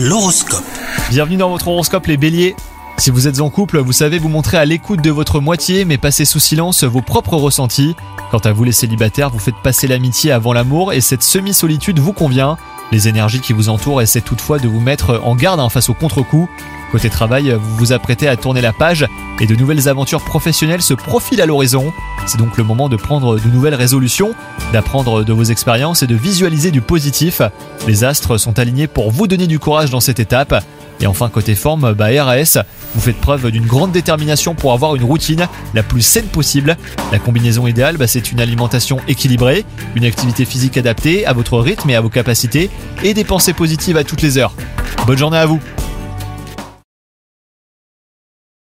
L'horoscope. Bienvenue dans votre horoscope les béliers. Si vous êtes en couple, vous savez vous montrer à l'écoute de votre moitié mais passer sous silence vos propres ressentis. Quant à vous les célibataires, vous faites passer l'amitié avant l'amour et cette semi-solitude vous convient. Les énergies qui vous entourent essaient toutefois de vous mettre en garde hein, face au contre-coup. Côté travail, vous vous apprêtez à tourner la page et de nouvelles aventures professionnelles se profilent à l'horizon. C'est donc le moment de prendre de nouvelles résolutions, d'apprendre de vos expériences et de visualiser du positif. Les astres sont alignés pour vous donner du courage dans cette étape. Et enfin, côté forme, bah RAS, vous faites preuve d'une grande détermination pour avoir une routine la plus saine possible. La combinaison idéale, bah, c'est une alimentation équilibrée, une activité physique adaptée à votre rythme et à vos capacités, et des pensées positives à toutes les heures. Bonne journée à vous